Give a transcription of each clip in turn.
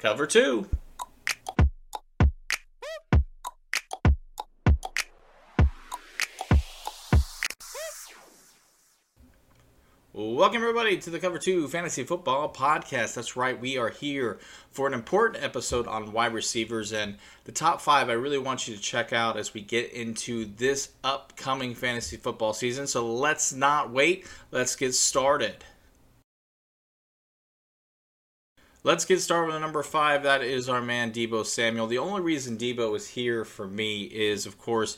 Cover two. Welcome, everybody, to the Cover 2 Fantasy Football Podcast. That's right, we are here for an important episode on wide receivers and the top five I really want you to check out as we get into this upcoming fantasy football season. So let's not wait, let's get started. Let's get started with number five. That is our man Deebo Samuel. The only reason Deebo is here for me is, of course,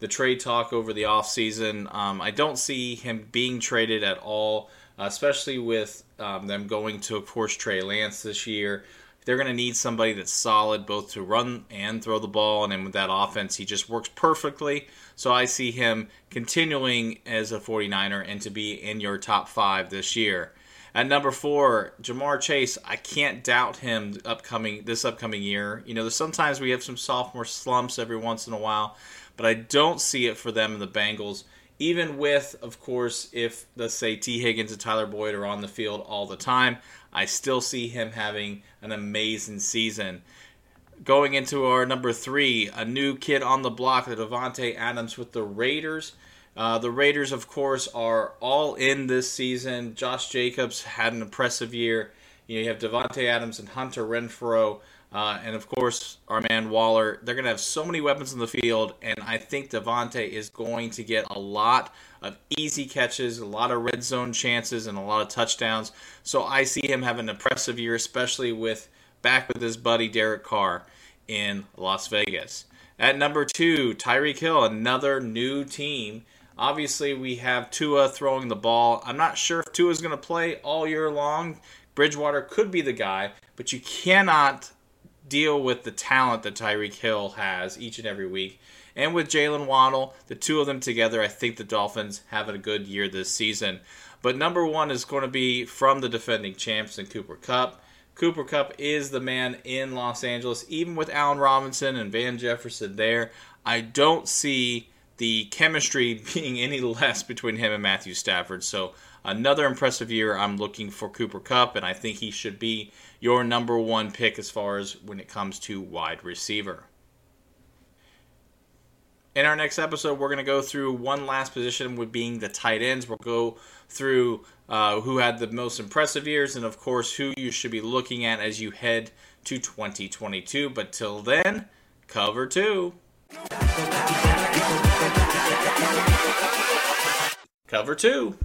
the trade talk over the offseason. Um, I don't see him being traded at all, especially with um, them going to, of course, Trey Lance this year. They're going to need somebody that's solid both to run and throw the ball, and then with that offense, he just works perfectly. So I see him continuing as a 49er and to be in your top five this year. At number four, Ja'Marr Chase. I can't doubt him upcoming this upcoming year. You know, sometimes we have some sophomore slumps every once in a while, but I don't see it for them in the Bengals. Even with, of course, if let's say Tee Higgins and Tyler Boyd are on the field all the time, I still see him having an amazing season. Going into our number three, a new kid on the block, the Davante Adams with the Raiders. Uh, the Raiders, of course, are all in this season. Josh Jacobs had an impressive year. You, know, you have Davante Adams and Hunter Renfrow, uh, and of course our man Waller. They're going to have so many weapons in the field, and I think Davante is going to get a lot of easy catches, a lot of red zone chances, and a lot of touchdowns. So I see him having an impressive year, especially with back with his buddy Derek Carr in Las Vegas. At number two, Tyreek Hill, another new team. Obviously, we have Tua throwing the ball. I'm not sure if Tua is going to play all year long. Bridgewater could be the guy, but you cannot deal with the talent that Tyreek Hill has each and every week. And with Jaylen Waddle, the two of them together, I think the Dolphins have a good year this season. But number one is going to be from the defending champs in Cooper Kupp. Cooper Kupp is the man in Los Angeles, even with Allen Robinson and Van Jefferson there. I don't see the chemistry being any less between him and Matthew Stafford. So another impressive year. I'm looking for Cooper Kupp, and I think he should be your number one pick as far as when it comes to wide receiver. In our next episode, we're going to go through one last position, with being the tight ends. We'll go through uh, who had the most impressive years, and of course, who you should be looking at as you head to 2022. But till then, cover two. Cover two.